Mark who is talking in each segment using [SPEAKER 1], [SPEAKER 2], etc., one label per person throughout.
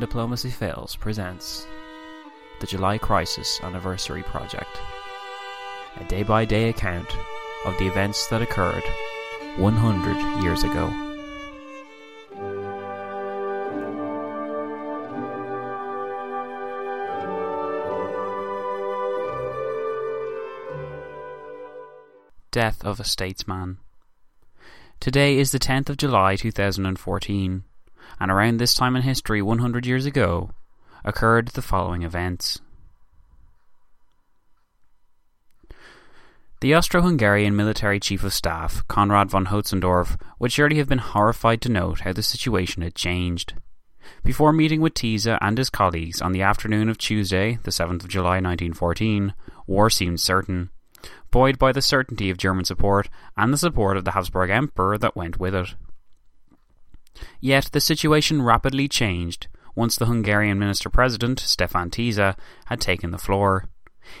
[SPEAKER 1] Diplomacy Fails presents the July Crisis Anniversary Project, a day by day account of the events that occurred 100 years ago. Death of a Statesman. Today is the 10th of July 2014, and around this time in history 100 years ago occurred the following events. The Austro-Hungarian military chief of staff, Konrad von Hotzendorf, would surely have been horrified to note how the situation had changed. Before meeting with Tisza and his colleagues on the afternoon of Tuesday, the 7th of July 1914, war seemed certain, buoyed by the certainty of German support and the support of the Habsburg Emperor that went with it. Yet the situation rapidly changed once the Hungarian minister-president, Stefan Tisza, had taken the floor.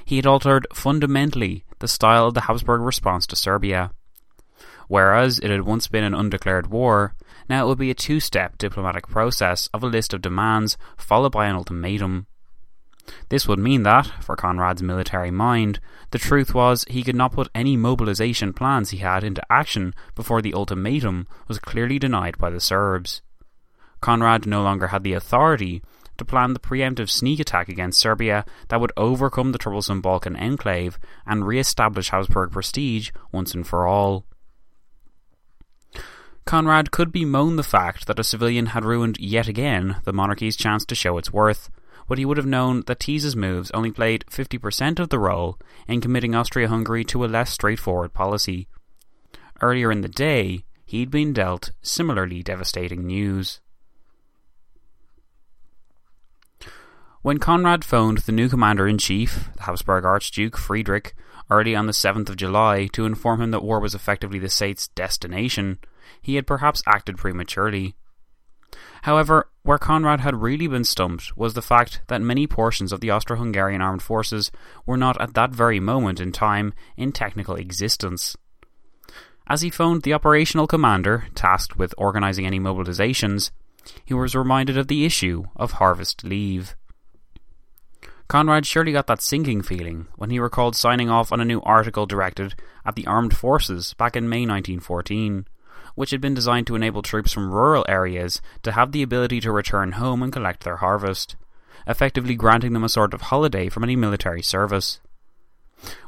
[SPEAKER 1] He had altered fundamentally the style of the Habsburg response to Serbia. Whereas it had once been an undeclared war, now it would be a two-step diplomatic process of a list of demands followed by an ultimatum. This would mean that, for Conrad's military mind, the truth was he could not put any mobilization plans he had into action before the ultimatum was clearly denied by the Serbs. Conrad no longer had the authority to plan the preemptive sneak attack against Serbia that would overcome the troublesome Balkan enclave and re-establish Habsburg prestige once and for all. Conrad could bemoan the fact that a civilian had ruined yet again the monarchy's chance to show its worth, but he would have known that Tisza's moves only played 50% of the role in committing Austria-Hungary to a less straightforward policy. Earlier in the day, he'd been dealt similarly devastating news. When Conrad phoned the new commander-in-chief, the Habsburg Archduke Friedrich, early on the 7th of July to inform him that war was effectively the state's destination, he had perhaps acted prematurely. However, where Conrad had really been stumped was the fact that many portions of the Austro-Hungarian armed forces were not at that very moment in time in technical existence. As he phoned the operational commander, tasked with organising any mobilizations, he was reminded of the issue of harvest leave. Conrad surely got that sinking feeling when he recalled signing off on a new article directed at the armed forces back in May 1914, which had been designed to enable troops from rural areas to have the ability to return home and collect their harvest, effectively granting them a sort of holiday from any military service.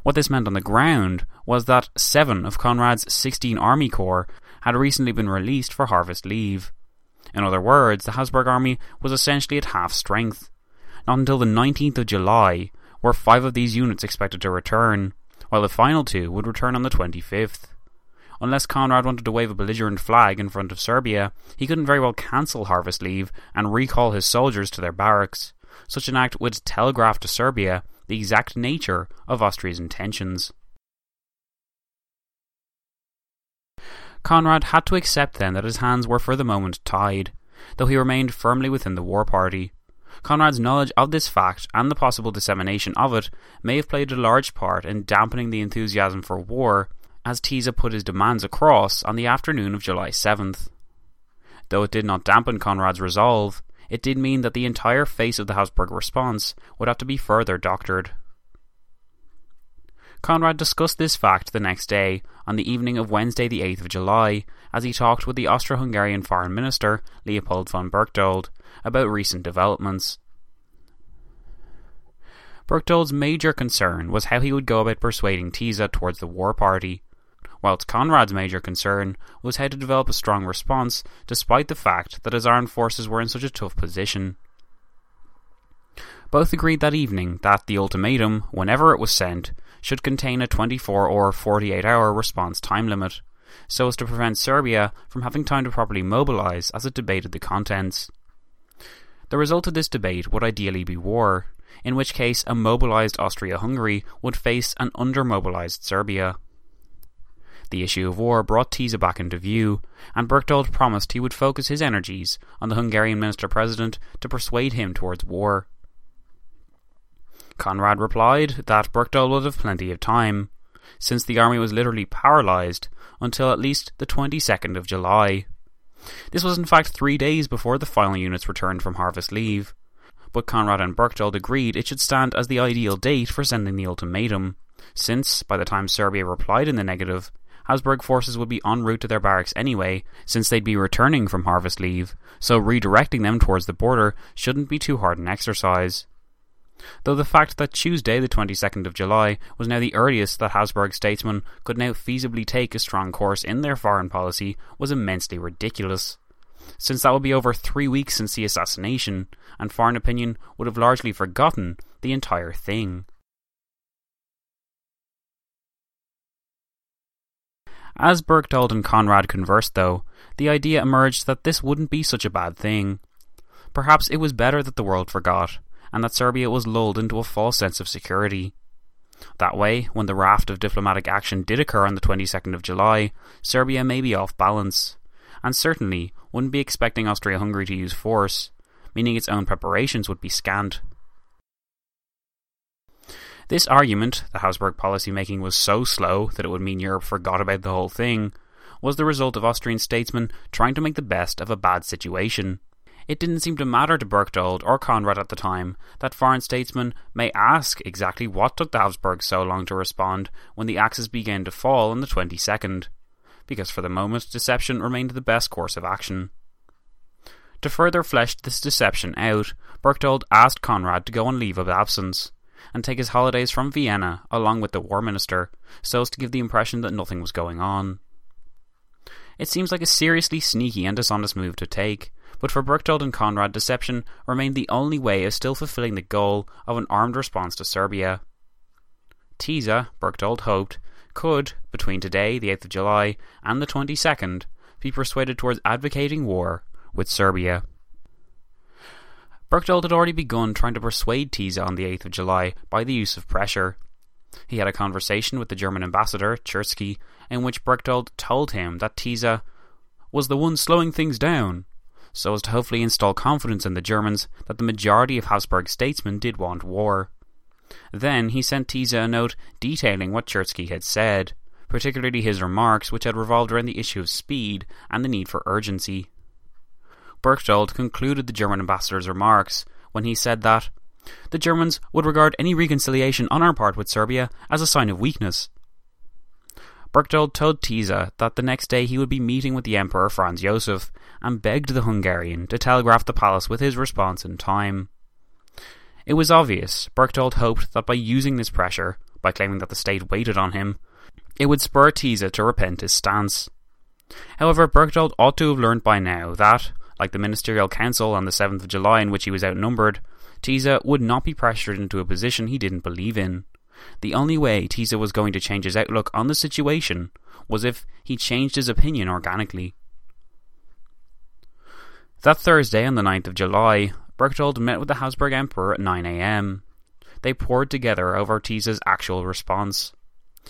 [SPEAKER 1] What this meant on the ground was that seven of Conrad's 16 army corps had recently been released for harvest leave. In other words, the Habsburg army was essentially at half strength. Not until the 19th of July were five of these units expected to return, while the final two would return on the 25th. Unless Conrad wanted to wave a belligerent flag in front of Serbia, he couldn't very well cancel harvest leave and recall his soldiers to their barracks. Such an act would telegraph to Serbia the exact nature of Austria's intentions. Conrad had to accept then that his hands were for the moment tied, though he remained firmly within the war party. Conrad's knowledge of this fact and the possible dissemination of it may have played a large part in dampening the enthusiasm for war as Tisza put his demands across on the afternoon of July 7th. Though it did not dampen Conrad's resolve, it did mean that the entire face of the Habsburg response would have to be further doctored. Conrad discussed this fact the next day, on the evening of Wednesday, the 8th of July, as he talked with the Austro Hungarian Foreign Minister, Leopold von Berchtold, about recent developments. Berchtold's major concern was how he would go about persuading Tisza towards the war party, whilst Conrad's major concern was how to develop a strong response despite the fact that his armed forces were in such a tough position. Both agreed that evening that the ultimatum, whenever it was sent, should contain a 24 or 48 hour response time limit, so as to prevent Serbia from having time to properly mobilise as it debated the contents. The result of this debate would ideally be war, in which case a mobilised Austria Hungary would face an under mobilised Serbia. The issue of war brought Tisza back into view, and Berchtold promised he would focus his energies on the Hungarian Minister President to persuade him towards war. Conrad replied that Berchtold would have plenty of time, since the army was literally paralysed until at least the 22nd of July. This was in fact three days before the final units returned from harvest leave, but Conrad and Berchtold agreed it should stand as the ideal date for sending the ultimatum, since, by the time Serbia replied in the negative, Habsburg forces would be en route to their barracks anyway, since they'd be returning from harvest leave, so redirecting them towards the border shouldn't be too hard an exercise. Though the fact that Tuesday, the 22nd of July, was now the earliest that Habsburg statesmen could now feasibly take a strong course in their foreign policy was immensely ridiculous. Since that would be over three weeks since the assassination, and foreign opinion would have largely forgotten the entire thing. As Berchtold and Conrad conversed, though, the idea emerged that this wouldn't be such a bad thing. Perhaps it was better that the world forgot, and that Serbia was lulled into a false sense of security. That way, when the raft of diplomatic action did occur on the 22nd of July, Serbia may be off balance, and certainly wouldn't be expecting Austria Hungary to use force, meaning its own preparations would be scant. This argument, the Habsburg policy making was so slow that it would mean Europe forgot about the whole thing, was the result of Austrian statesmen trying to make the best of a bad situation. It didn't seem to matter to Berchtold or Conrad at the time that foreign statesmen may ask exactly what took the Habsburgs so long to respond when the Axis began to fall on the 22nd, because for the moment deception remained the best course of action. To further flesh this deception out, Berchtold asked Conrad to go on leave of absence and take his holidays from Vienna along with the War Minister, so as to give the impression that nothing was going on. It seems like a seriously sneaky and dishonest move to take, but for Berchtold and Conrad, deception remained the only way of still fulfilling the goal of an armed response to Serbia. Tisza, Berchtold hoped, could, between today, the 8th of July, and the 22nd, be persuaded towards advocating war with Serbia. Berchtold had already begun trying to persuade Tisza on the 8th of July by the use of pressure. He had a conversation with the German ambassador, Tschirschky, in which Berchtold told him that Tisza was the one slowing things down, so as to hopefully install confidence in the Germans that the majority of Habsburg statesmen did want war. Then he sent Tisza a note detailing what Tschirschky had said, particularly his remarks which had revolved around the issue of speed and the need for urgency. Berchtold concluded the German ambassador's remarks when he said that the Germans would regard any reconciliation on our part with Serbia as a sign of weakness. Berchtold told Tisza that the next day he would be meeting with the Emperor Franz Josef and begged the Hungarian to telegraph the palace with his response in time. It was obvious Berchtold hoped that by using this pressure, by claiming that the state waited on him, it would spur Tisza to repent his stance. However, Berchtold ought to have learned by now that, like the Ministerial Council on the 7th of July in which he was outnumbered, Tisza would not be pressured into a position he didn't believe in. The only way Tisza was going to change his outlook on the situation was if he changed his opinion organically. That Thursday, on the 9th of July, Berchtold met with the Habsburg Emperor at 9am. They pored together over Tisza's actual response.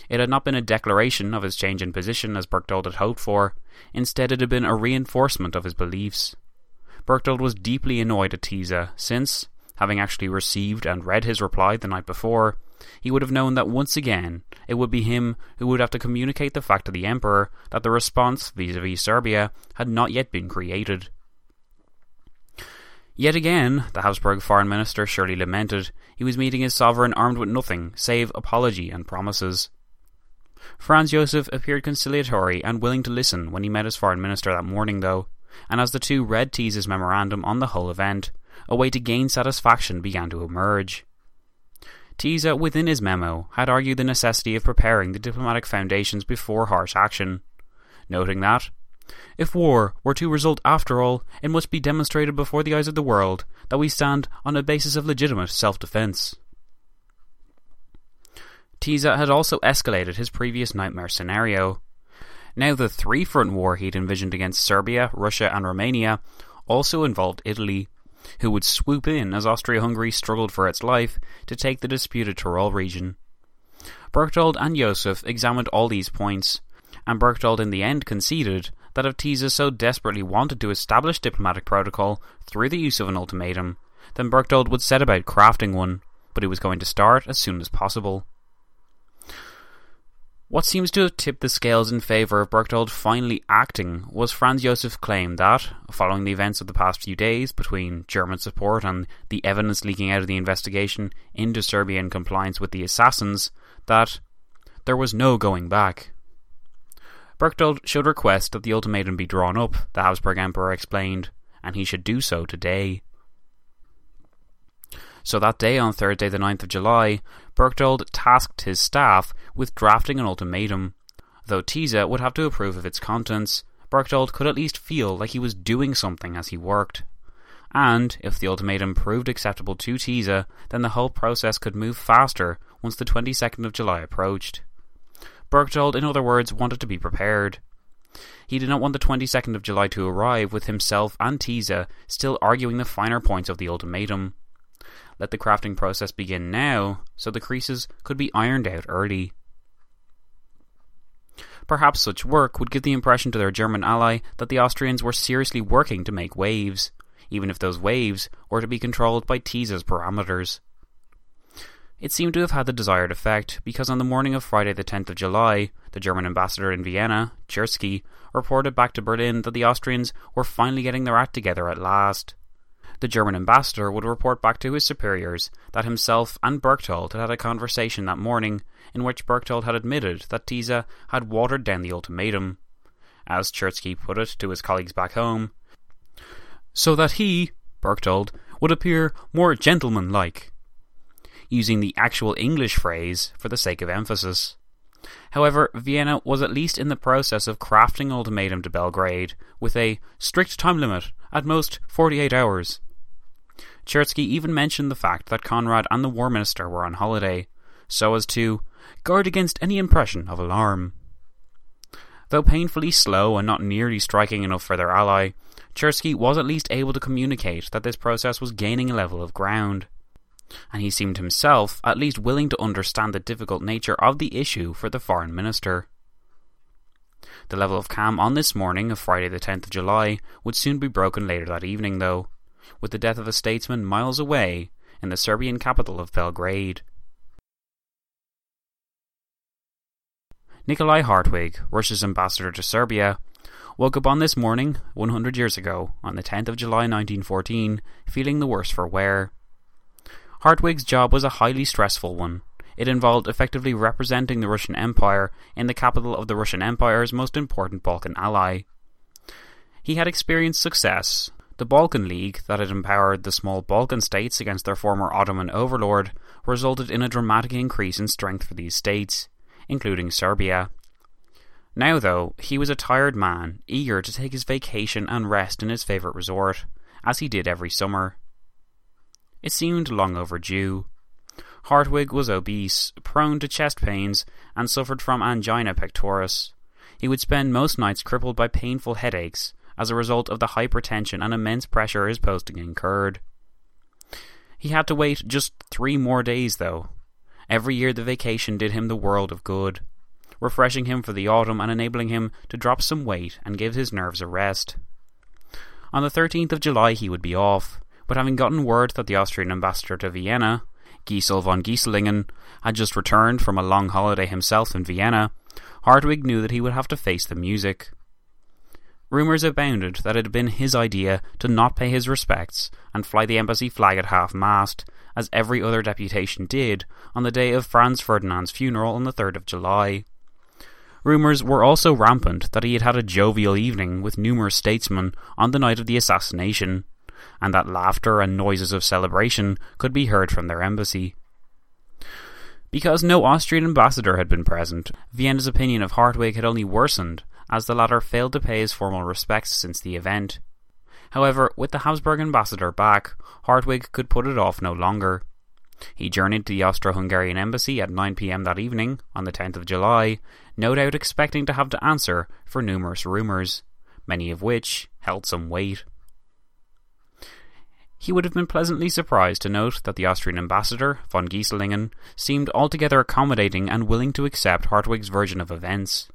[SPEAKER 1] It had not been a declaration of his change in position as Berchtold had hoped for, instead, it had been a reinforcement of his beliefs. Berchtold was deeply annoyed at Tisza, since, having actually received and read his reply the night before, he would have known that once again it would be him who would have to communicate the fact to the Emperor that the response vis a vis Serbia had not yet been created. Yet again, the Habsburg foreign minister surely lamented, he was meeting his sovereign armed with nothing save apology and promises. Franz Josef appeared conciliatory and willing to listen when he met his foreign minister that morning, though, and as the two read Tisza's memorandum on the whole event, a way to gain satisfaction began to emerge. Tisza, within his memo, had argued the necessity of preparing the diplomatic foundations before harsh action, noting that, if war were to result after all, it must be demonstrated before the eyes of the world that we stand on a basis of legitimate self defence. Tisza had also escalated his previous nightmare scenario. Now, the three front war he'd envisioned against Serbia, Russia, and Romania also involved Italy, who would swoop in as Austria Hungary struggled for its life to take the disputed Tyrol region. Berchtold and Joseph examined all these points, and Berchtold in the end conceded that if Tisza so desperately wanted to establish diplomatic protocol through the use of an ultimatum, then Berchtold would set about crafting one, but he was going to start as soon as possible. What seems to have tipped the scales in favour of Berchtold finally acting was Franz Josef's claim that, following the events of the past few days between German support and the evidence leaking out of the investigation into Serbian compliance with the assassins, that there was no going back. Berchtold should request that the ultimatum be drawn up, the Habsburg Emperor explained, and he should do so today. So that day, on Thursday, the 9th of July, Berchtold tasked his staff with drafting an ultimatum. Though Tisza would have to approve of its contents, Berchtold could at least feel like he was doing something as he worked. And, if the ultimatum proved acceptable to Tisza, then the whole process could move faster once the 22nd of July approached. Berchtold, in other words, wanted to be prepared. He did not want the 22nd of July to arrive with himself and Tisza still arguing the finer points of the ultimatum. Let the crafting process begin now, so the creases could be ironed out early. Perhaps such work would give the impression to their German ally that the Austrians were seriously working to make waves, even if those waves were to be controlled by Tisza's parameters. It seemed to have had the desired effect, because on the morning of Friday the 10th of July, the German ambassador in Vienna, Tschirschky, reported back to Berlin that the Austrians were finally getting their act together at last the German ambassador would report back to his superiors that himself and Berchtold had had a conversation that morning in which Berchtold had admitted that Tisza had watered down the ultimatum. As Tschirschky put it to his colleagues back home, so that he, Berchtold, would appear more gentlemanlike, using the actual English phrase for the sake of emphasis. However, Vienna was at least in the process of crafting ultimatum to Belgrade with a strict time limit, at most 48 hours, Tschirschky even mentioned the fact that Conrad and the War Minister were on holiday, so as to guard against any impression of alarm. Though painfully slow and not nearly striking enough for their ally, Tschirschky was at least able to communicate that this process was gaining a level of ground. And he seemed himself at least willing to understand the difficult nature of the issue for the foreign minister. The level of calm on this morning of Friday the 10th of July would soon be broken later that evening, though, with the death of a statesman miles away in the Serbian capital of Belgrade. Nikolai Hartwig, Russia's ambassador to Serbia, woke up on this morning, 100 years ago, on the 10th of July 1914, feeling the worse for wear. Hartwig's job was a highly stressful one. It involved effectively representing the Russian Empire in the capital of the Russian Empire's most important Balkan ally. He had experienced success, the Balkan League, that had empowered the small Balkan states against their former Ottoman overlord, resulted in a dramatic increase in strength for these states, including Serbia. Now, though, he was a tired man, eager to take his vacation and rest in his favourite resort, as he did every summer. It seemed long overdue. Hartwig was obese, prone to chest pains, and suffered from angina pectoris. He would spend most nights crippled by painful headaches, as a result of the hypertension and immense pressure his posting incurred. He had to wait just three more days, though. Every year the vacation did him the world of good, refreshing him for the autumn and enabling him to drop some weight and give his nerves a rest. On the 13th of July he would be off, but having gotten word that the Austrian ambassador to Vienna, Giesl von Gieslingen, had just returned from a long holiday himself in Vienna, Hartwig knew that he would have to face the music. Rumours abounded that it had been his idea to not pay his respects and fly the embassy flag at half mast, as every other deputation did on the day of Franz Ferdinand's funeral on the 3rd of July. Rumours were also rampant that he had had a jovial evening with numerous statesmen on the night of the assassination, and that laughter and noises of celebration could be heard from their embassy. Because no Austrian ambassador had been present, Vienna's opinion of Hartwig had only worsened as the latter failed to pay his formal respects since the event. However, with the Habsburg ambassador back, Hartwig could put it off no longer. He journeyed to the Austro Hungarian embassy at 9 pm that evening, on the 10th of July, no doubt expecting to have to answer for numerous rumours, many of which held some weight. He would have been pleasantly surprised to note that the Austrian ambassador, von Gieslingen, seemed altogether accommodating and willing to accept Hartwig's version of events.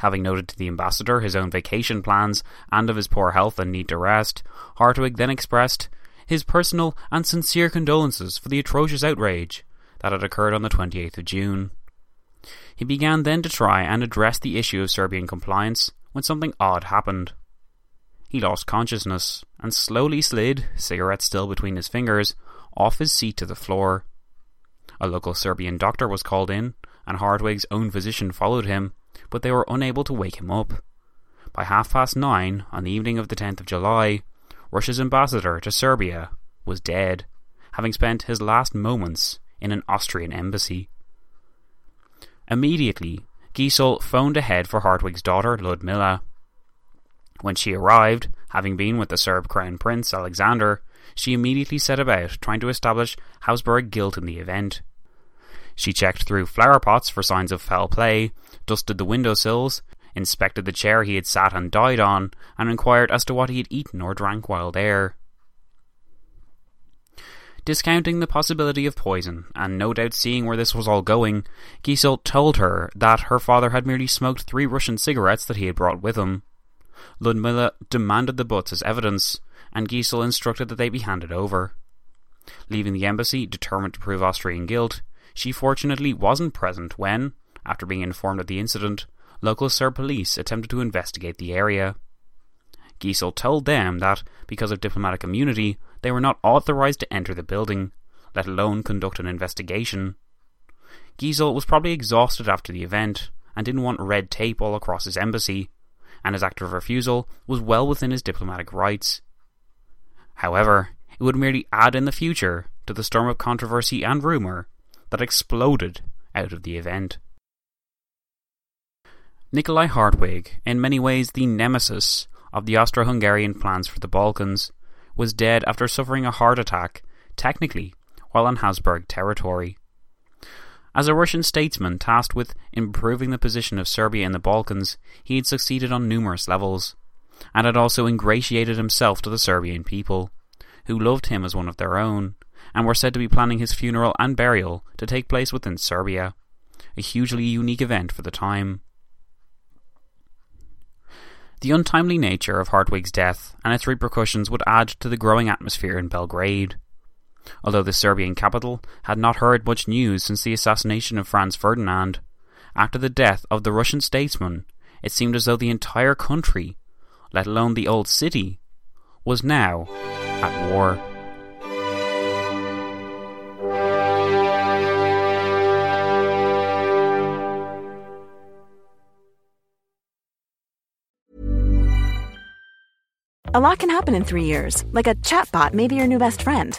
[SPEAKER 1] Having noted to the ambassador his own vacation plans and of his poor health and need to rest, Hartwig then expressed his personal and sincere condolences for the atrocious outrage that had occurred on the 28th of June. He began then to try and address the issue of Serbian compliance when something odd happened. He lost consciousness and slowly slid, cigarette still between his fingers, off his seat to the floor. A local Serbian doctor was called in, and Hartwig's own physician followed him, but they were unable to wake him up. By half past nine on the evening of the 10th of July, Russia's ambassador to Serbia was dead, having spent his last moments in an Austrian embassy. Immediately, Giesl phoned ahead for Hartwig's daughter, Ludmilla. When she arrived, having been with the Serb Crown Prince Alexander, she immediately set about trying to establish Habsburg guilt in the event. She checked through flower pots for signs of foul play, dusted the windowsills, inspected the chair he had sat and died on, and inquired as to what he had eaten or drank while there. Discounting the possibility of poison, and no doubt seeing where this was all going, Giesl told her that her father had merely smoked three Russian cigarettes that he had brought with him. Ludmilla demanded the butts as evidence, and Giesl instructed that they be handed over. Leaving the embassy, determined to prove Austrian guilt, she fortunately wasn't present when, after being informed of the incident, local Serb police attempted to investigate the area. Giesl told them that, because of diplomatic immunity, they were not authorized to enter the building, let alone conduct an investigation. Giesl was probably exhausted after the event and didn't want red tape all across his embassy, and his act of refusal was well within his diplomatic rights. However, it would merely add in the future to the storm of controversy and rumour that exploded out of the event. Nikolai Hartwig, in many ways the nemesis of the Austro Hungarian plans for the Balkans, was dead after suffering a heart attack, technically, while on Habsburg territory. As a Russian statesman tasked with improving the position of Serbia in the Balkans, he had succeeded on numerous levels, and had also ingratiated himself to the Serbian people, who loved him as one of their own, and were said to be planning his funeral and burial to take place within Serbia, a hugely unique event for the time. The untimely nature of Hartwig's death and its repercussions would add to the growing atmosphere in Belgrade. Although the Serbian capital had not heard much news since the assassination of Franz Ferdinand, after the death of the Russian statesman, it seemed as though the entire country, let alone the old city, was now at war.
[SPEAKER 2] A lot can happen in three years, like a chatbot may be your new best friend.